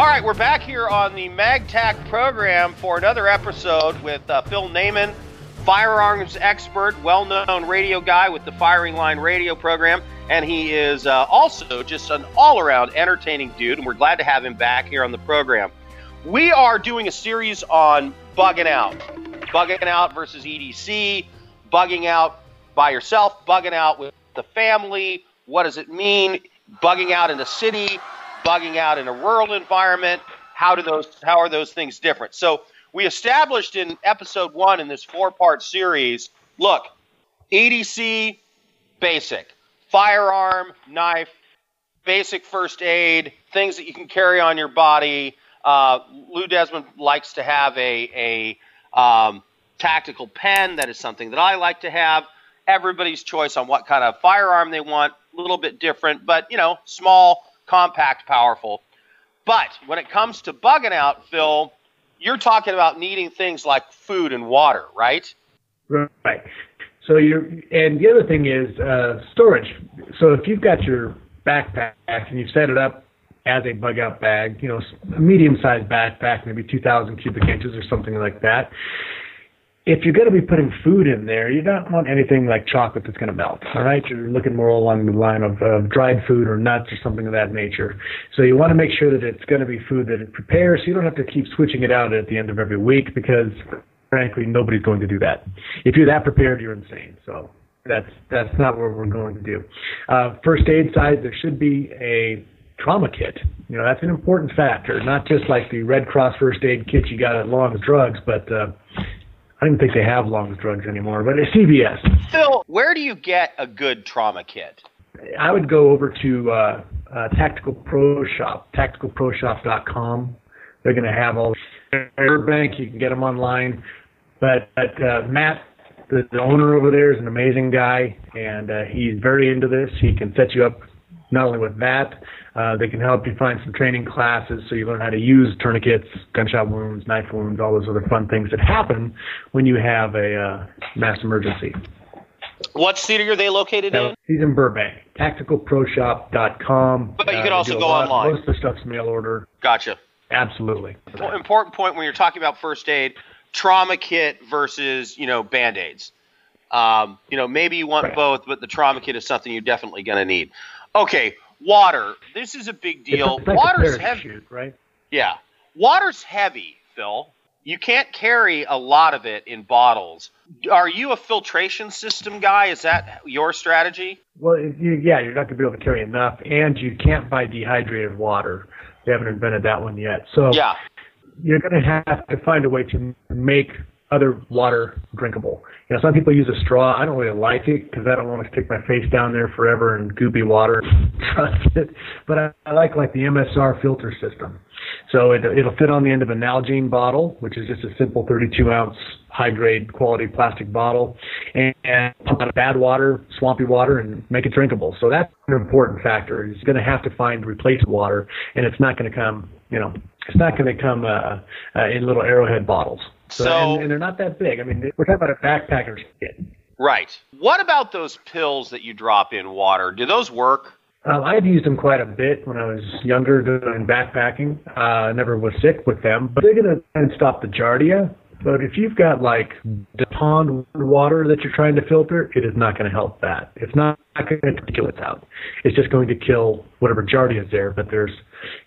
All right, we're back here on the MagTac program for another episode with uh, Phil Naiman, firearms expert, well known radio guy with the Firing Line radio program. And he is uh, also just an all around entertaining dude, and we're glad to have him back here on the program. We are doing a series on bugging out, bugging out versus EDC, bugging out by yourself, bugging out with the family. What does it mean? Bugging out in the city, bugging out in a rural environment. How do those? How are those things different? So we established in episode one in this four-part series. Look, EDC, basic, firearm, knife, basic first aid, things that you can carry on your body. Uh, Lou Desmond likes to have a a um, tactical pen. That is something that I like to have. Everybody's choice on what kind of firearm they want, a little bit different, but you know, small, compact, powerful. But when it comes to bugging out, Phil, you're talking about needing things like food and water, right? Right. So you're, and the other thing is uh, storage. So if you've got your backpack and you've set it up as a bug out bag, you know, a medium sized backpack, maybe 2,000 cubic inches or something like that. If you're going to be putting food in there, you don't want anything like chocolate that's going to melt. All right, you're looking more along the line of uh, dried food or nuts or something of that nature. So you want to make sure that it's going to be food that it prepares. So you don't have to keep switching it out at the end of every week because, frankly, nobody's going to do that. If you're that prepared, you're insane. So that's that's not what we're going to do. Uh, first aid side, there should be a trauma kit. You know, that's an important factor, not just like the Red Cross first aid kit you got at Long's Drugs, but uh, I don't even think they have Long's Drugs anymore, but it's CVS. Phil, where do you get a good trauma kit? I would go over to uh, uh, Tactical Pro Shop, tacticalproshop.com. They're going to have all Burbank. You can get them online. But, but uh, Matt, the, the owner over there, is an amazing guy, and uh, he's very into this. He can set you up not only with that, uh, they can help you find some training classes so you learn how to use tourniquets, gunshot wounds, knife wounds, all those other fun things that happen when you have a uh, mass emergency. What city are they located in? He's in Burbank. TacticalProShop.com. But you Uh, can also go lot- online. Most of the stuff's mail order. Gotcha. Absolutely. Well, important point when you're talking about first aid, trauma kit versus you know band aids. Um, you know, maybe you want Right. both, but the trauma kit is something you're definitely going to need. Okay, water. This is a big deal. Like Water's heavy. right? Yeah, water's heavy, Phil. You can't carry a lot of it in bottles. Are you a filtration system guy? Is that your strategy? Well, you, yeah, you're not going to be able to carry enough, and you can't buy dehydrated water. They haven't invented that one yet. So Yeah. you're going to have to find a way to make other water drinkable. You know, some people use a straw. I don't really like it because I don't want to stick my face down there forever in goopy water. Trust it. But I, I like like the MSR filter system. So it, it'll fit on the end of a Nalgene bottle, which is just a simple 32 ounce high grade quality plastic bottle, and, and pump out bad water, swampy water, and make it drinkable. So that's an important factor. You're going to have to find replacement water, and it's not going to come, you know, it's not going to come uh, uh, in little arrowhead bottles. So, So- and, and they're not that big. I mean, we're talking about a backpacker's kit. Right. What about those pills that you drop in water? Do those work? Um, I've used them quite a bit when I was younger doing backpacking. Uh, never was sick with them, but they're going to stop the giardia. But if you've got like the pond water that you're trying to filter, it is not going to help that. It's not going to kill it out. It's just going to kill whatever giardia is there. But there's,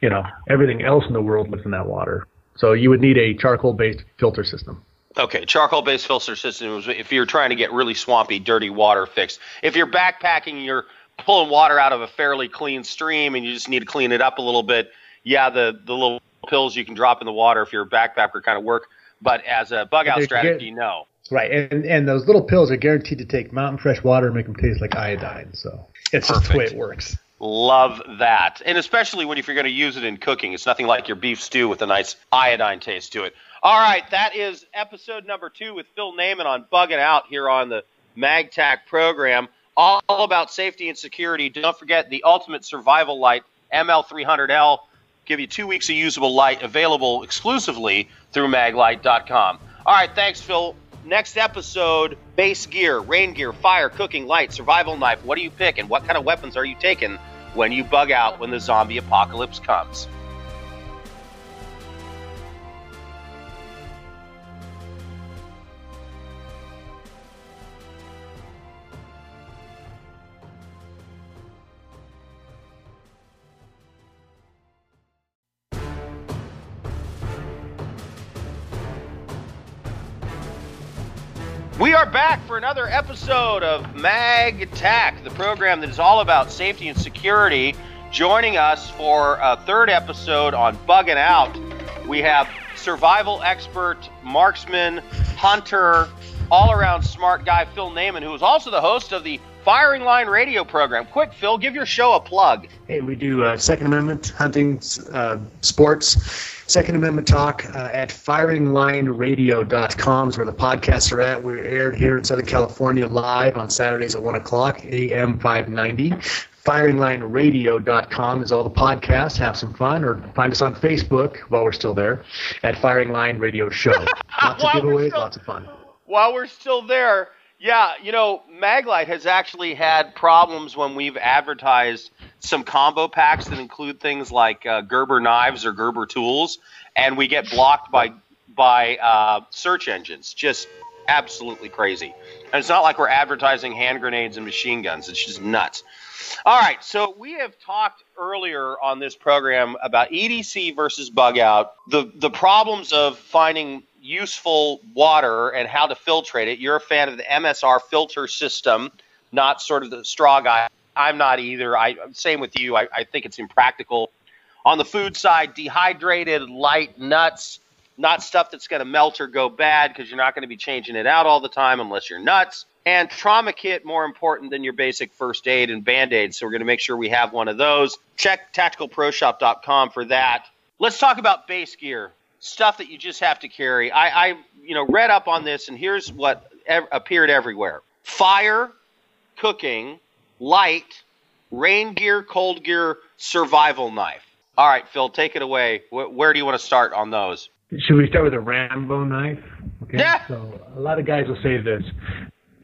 you know, everything else in the world lives in that water. So you would need a charcoal-based filter system. Okay, charcoal-based filter system is if you're trying to get really swampy, dirty water fixed. If you're backpacking, you're pulling water out of a fairly clean stream, and you just need to clean it up a little bit. Yeah, the the little pills you can drop in the water if you're a backpacker kind of work. But as a bug out strategy, good. no. Right, and and those little pills are guaranteed to take mountain fresh water and make them taste like iodine. So it's just the way it works. Love that. And especially when if you're going to use it in cooking, it's nothing like your beef stew with a nice iodine taste to it. All right, that is episode number two with Phil Naiman on Bugging Out here on the MagTac program. All about safety and security. Don't forget the Ultimate Survival Light ML300L. Give you two weeks of usable light available exclusively through maglite.com. All right, thanks, Phil. Next episode base gear, rain gear, fire, cooking, light, survival knife. What do you pick and what kind of weapons are you taking when you bug out when the zombie apocalypse comes? Another episode of MagTac, the program that is all about safety and security. Joining us for a third episode on bugging out, we have survival expert, marksman, hunter, all around smart guy Phil Naiman, who is also the host of the Firing Line radio program. Quick, Phil, give your show a plug. Hey, we do uh, Second Amendment hunting, uh, sports, Second Amendment talk uh, at firinglineradio.com is where the podcasts are at. We're aired here in Southern California live on Saturdays at 1 o'clock, AM 590. FiringLineRadio.com is all the podcasts. Have some fun, or find us on Facebook while we're still there at Firing Line Radio Show. Lots of giveaways, still, lots of fun. While we're still there, yeah, you know, Maglite has actually had problems when we've advertised some combo packs that include things like uh, Gerber knives or Gerber tools, and we get blocked by by uh, search engines. Just absolutely crazy. And it's not like we're advertising hand grenades and machine guns. It's just nuts. All right, so we have talked earlier on this program about EDC versus bug out, the the problems of finding useful water and how to filtrate it. You're a fan of the MSR filter system, not sort of the straw guy. I'm not either. I same with you. I, I think it's impractical. On the food side, dehydrated light nuts, not stuff that's going to melt or go bad because you're not going to be changing it out all the time unless you're nuts. And trauma kit more important than your basic first aid and band aid. So we're going to make sure we have one of those. Check tacticalproshop.com for that. Let's talk about base gear stuff that you just have to carry. I, I you know, read up on this, and here's what ev- appeared everywhere: fire, cooking, light, rain gear, cold gear, survival knife. All right, Phil, take it away. Wh- where do you want to start on those? Should we start with a Rambo knife? Okay. Yeah. So a lot of guys will say this.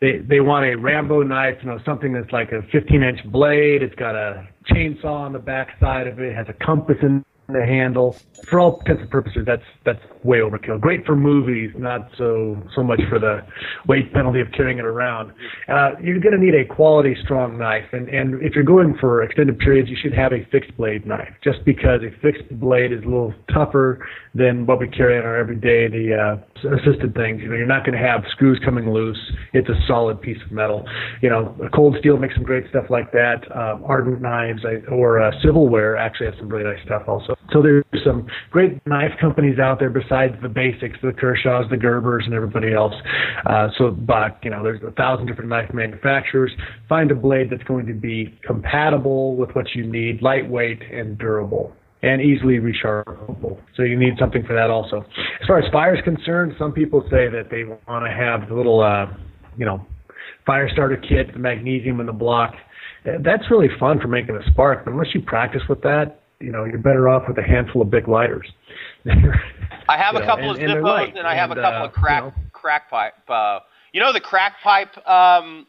They they want a Rambo knife, you know, something that's like a 15 inch blade. It's got a chainsaw on the back side of it. Has a compass in the handle. For all intents and purposes, that's that's way overkill. Great for movies, not so so much for the weight penalty of carrying it around. Uh, you're going to need a quality, strong knife, and and if you're going for extended periods, you should have a fixed blade knife. Just because a fixed blade is a little tougher than what we carry in our everyday the uh, assisted things. You know, you're not going to have screws coming loose. It's a solid piece of metal. You know, cold steel makes some great stuff like that. Um, ardent knives or uh, Civil-Ware actually has some really nice stuff also. So there's some great knife companies out there besides the basics, the Kershaws, the Gerbers, and everybody else. Uh, so, but you know, there's a thousand different knife manufacturers. Find a blade that's going to be compatible with what you need, lightweight and durable and easily resharpenable. So you need something for that also. As far as fire is concerned, some people say that they want to have the little, uh, you know, fire starter kit, the magnesium in the block. That's really fun for making a spark, but unless you practice with that, you know, you're better off with a handful of big lighters. I have a couple know, of and, Zippos, and, and, I have and, a couple uh, of crack you know, crack pipe. Uh, you know the crack pipe um,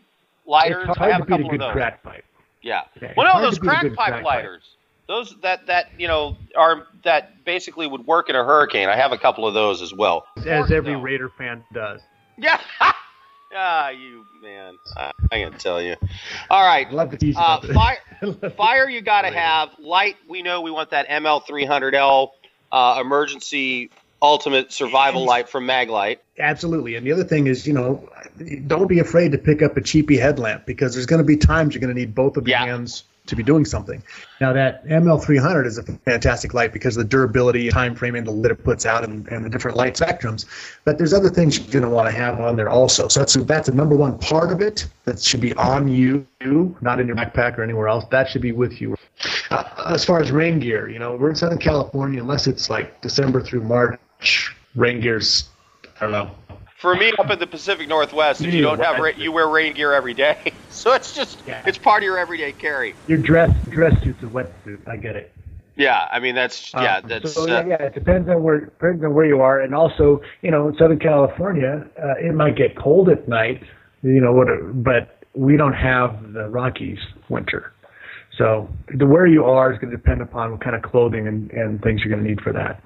lighters. It's hard I have to a couple beat a good of those. crack pipe. Yeah. yeah well, no, those crack pipe crack lighters. Pipe. Those that that you know are that basically would work in a hurricane. I have a couple of those as well. As every Raider fan does. Yeah. Ah, you man, I, I can tell you. All right, love the tease uh, fire, fire, you got to have light. We know we want that ML300L uh, emergency ultimate survival light from Maglite. Absolutely, and the other thing is, you know, don't be afraid to pick up a cheapy headlamp because there's going to be times you're going to need both of your yeah. hands to be doing something. Now that ML300 is a fantastic light because of the durability, time frame, and the lit it puts out, and, and the different light spectrums. But there's other things you're going to want to have on there also. So that's that's a number one part of it that should be on you, not in your backpack or anywhere else. That should be with you. Uh, as far as rain gear, you know, we're in Southern California. Unless it's like December through March, rain gear's I don't know for me up in the Pacific Northwest, if you don't have ra- you wear rain gear every day, so it's just yeah. it's part of your everyday carry. Your dress dress suit's a wetsuit. I get it. Yeah, I mean that's yeah um, that's so, uh, yeah, it depends on where depends on where you are, and also you know in Southern California uh, it might get cold at night, you know what, but we don't have the Rockies winter. So the where you are is going to depend upon what kind of clothing and, and things you're going to need for that.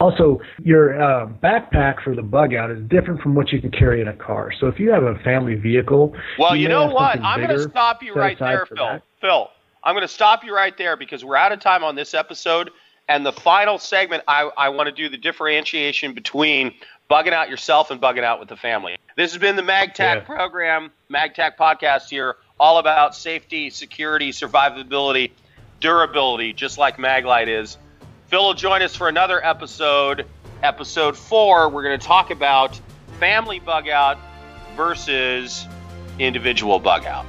Also, your uh, backpack for the bug out is different from what you can carry in a car. So if you have a family vehicle, well, you, you know what? I'm going to stop you right there, Phil. That. Phil, I'm going to stop you right there because we're out of time on this episode, And the final segment, I, I want to do the differentiation between bugging out yourself and bugging out with the family. This has been the MagTac yeah. program, MagTac podcast here, all about safety, security, survivability, durability, just like Maglite is. Phil will join us for another episode, episode four. We're going to talk about family bug out versus individual bug out.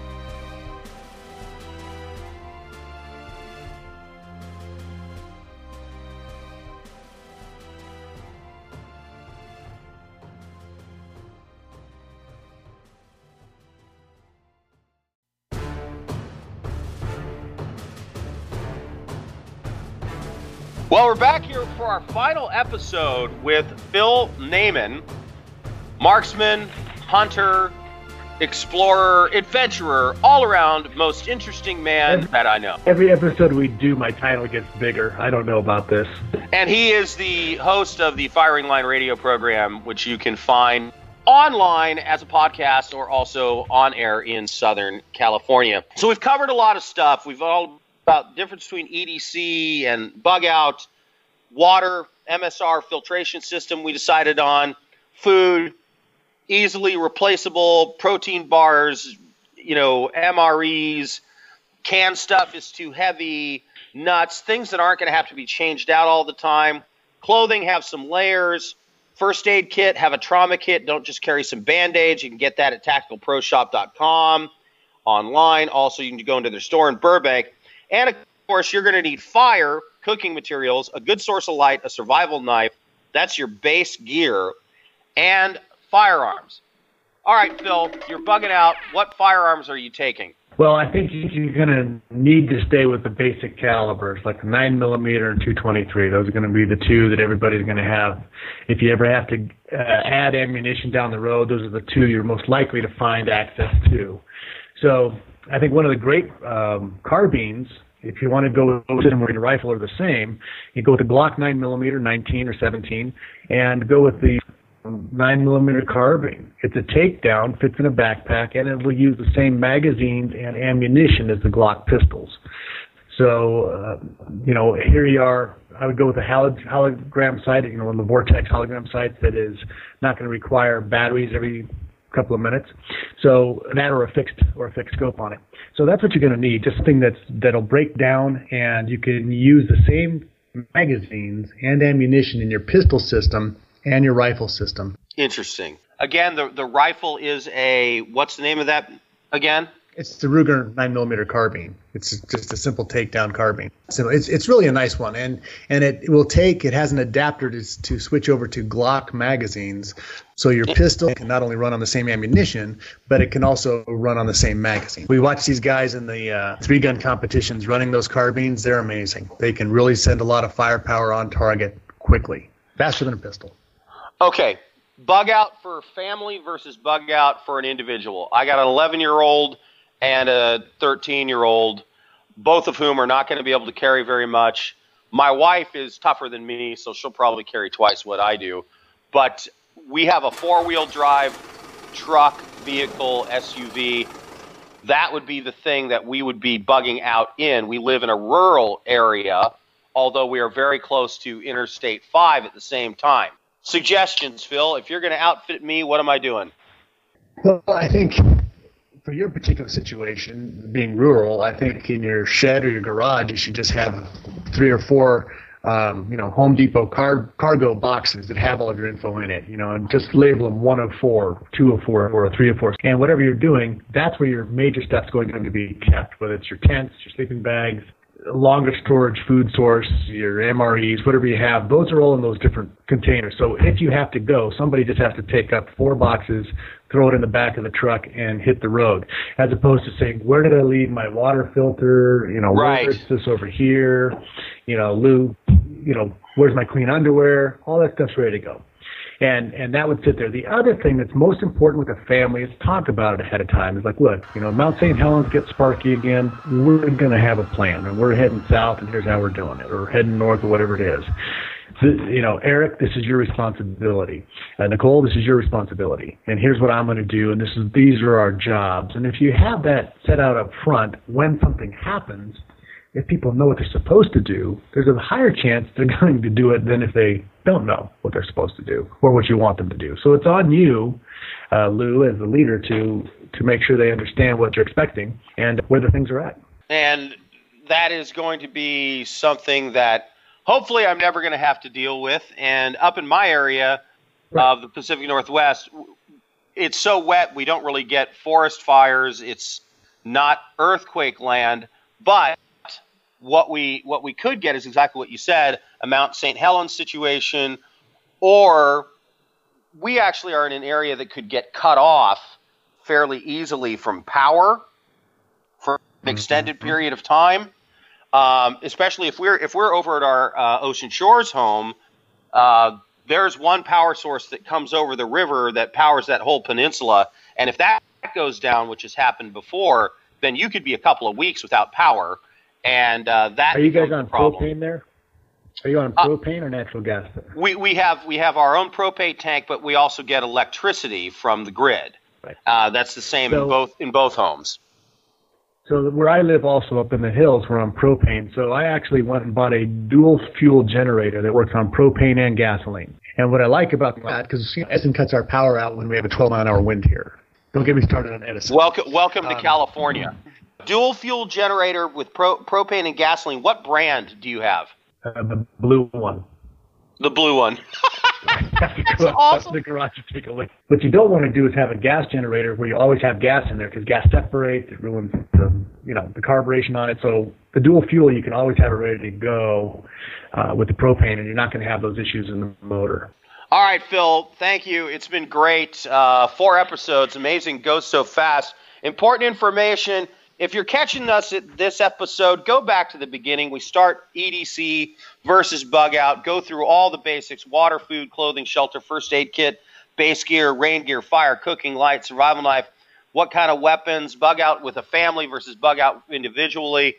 Well, we're back here for our final episode with Phil Naiman, marksman, hunter, explorer, adventurer, all around most interesting man every, that I know. Every episode we do, my title gets bigger. I don't know about this. And he is the host of the Firing Line radio program, which you can find online as a podcast or also on air in Southern California. So we've covered a lot of stuff. We've all about the difference between EDC and bug out, water, MSR filtration system we decided on, food, easily replaceable protein bars, you know, MREs, canned stuff is too heavy, nuts, things that aren't going to have to be changed out all the time. Clothing have some layers. First aid kit, have a trauma kit. Don't just carry some band aids. You can get that at tacticalproshop.com online. Also, you can go into their store in Burbank. And of course, you're going to need fire, cooking materials, a good source of light, a survival knife. That's your base gear, and firearms. All right, Phil, you're bugging out. What firearms are you taking? Well, I think you're going to need to stay with the basic calibers, like the 9 millimeter and 223. Those are going to be the two that everybody's going to have. If you ever have to uh, add ammunition down the road, those are the two you're most likely to find access to. So I think one of the great um, carbines, if you want to go with a rifle are the same, you go with the Glock 9 millimeter, 19 or 17, and go with the 9 millimeter carbine. It's a takedown, fits in a backpack, and it will use the same magazines and ammunition as the Glock pistols. So, uh, you know, here you are. I would go with a hologram sight, you know, on the Vortex hologram sight that is not going to require batteries every couple of minutes. So that or a fixed or a fixed scope on it. So that's what you're going to need. Just something that's that'll break down, and you can use the same magazines and ammunition in your pistol system and your rifle system. Interesting. Again, the the rifle is a what's the name of that again? It's the Ruger 9mm carbine. It's just a simple takedown carbine. So it's it's really a nice one, and and it will take. It has an adapter to to switch over to Glock magazines, so your pistol can not only run on the same ammunition, but it can also run on the same magazine. We watch these guys in the uh, three gun competitions running those carbines. They're amazing. They can really send a lot of firepower on target quickly, faster than a pistol. Okay, bug out for family versus bug out for an individual. I got an 11 year old and a 13 year old, both of whom are not going to be able to carry very much. My wife is tougher than me, so she'll probably carry twice what I do. But we have a four wheel drive truck, vehicle, SUV. That would be the thing that we would be bugging out in. We live in a rural area, although we are very close to Interstate 5 at the same time suggestions, Phil. If you're going to outfit me, what am I doing? Well, I think for your particular situation, being rural, I think in your shed or your garage, you should just have three or four, um, you know, Home Depot car- cargo boxes that have all of your info in it, you know, and just label them one of four, two of four, or three of four. And whatever you're doing, that's where your major stuff's going to be kept, whether it's your tents, your sleeping bags, longer storage food source, your MREs, whatever you have, those are all in those different containers. So if you have to go, somebody just has to take up four boxes, throw it in the back of the truck, and hit the road, as opposed to saying, where did I leave my water filter? You know, right. where is this over here? You know, Lou, you know, where's my clean underwear? All that stuff's ready to go and and that would sit there. The other thing that's most important with a family is talk about it ahead of time. It's like, look, you know, Mount St. Helens gets sparky again. We're going to have a plan, and we're heading south, and here's how we're doing it, or heading north, or whatever it is. you know, Eric, this is your responsibility. Uh, Nicole, this is your responsibility. And here's what I'm going to do. And this is these are our jobs. And if you have that set out up front, when something happens, if people know what they're supposed to do, there's a higher chance they're going to do it than if they don't know what they're supposed to do or what you want them to do. So it's on you, uh, Lou, as the leader, to to make sure they understand what you're expecting and where the things are at. And that is going to be something that hopefully I'm never going to have to deal with. And up in my area right. of the Pacific Northwest, it's so wet we don't really get forest fires. It's not earthquake land, but what we what we could get is exactly what you said, a Mount St. Helens situation, or we actually are in an area that could get cut off fairly easily from power for an mm-hmm. extended period of time. Um, especially if we're if we're over at our uh, Ocean Shores home, uh, there's one power source that comes over the river that powers that whole peninsula, and if that goes down, which has happened before, then you could be a couple of weeks without power, and uh, that. Are you guys on propane there? Are you on uh, propane or natural gas? There? We we have we have our own propane tank, but we also get electricity from the grid. Right. Uh, that's the same so, in both in both homes. So where I live, also up in the hills, we're on propane. So I actually went and bought a dual fuel generator that works on propane and gasoline. And what I like about that, because Edison cuts our power out when we have a 12 mile an hour wind here. Don't get me started on Edison. Welcome, welcome um, to California. Dual fuel generator with pro, propane and gasoline. What brand do you have? Uh, the blue one. The blue one. That's awesome. the garage to take a look. What you don't want to do is have a gas generator where you always have gas in there because gas separates. It ruins the you know the carburation on it. So the dual fuel, you can always have it ready to go uh, with the propane, and you're not going to have those issues in the motor. All right, Phil. Thank you. It's been great. Uh, four episodes. Amazing. Goes so fast. Important information if you're catching us at this episode, go back to the beginning. We start EDC versus bug out, go through all the basics water, food, clothing, shelter, first aid kit, base gear, rain gear, fire, cooking, light, survival knife, what kind of weapons, bug out with a family versus bug out individually.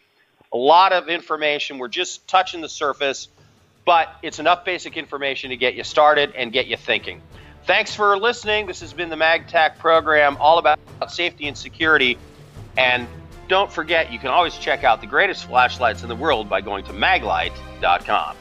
A lot of information. We're just touching the surface, but it's enough basic information to get you started and get you thinking. Thanks for listening. This has been the MagTac program, all about safety and security. And don't forget, you can always check out the greatest flashlights in the world by going to maglite.com.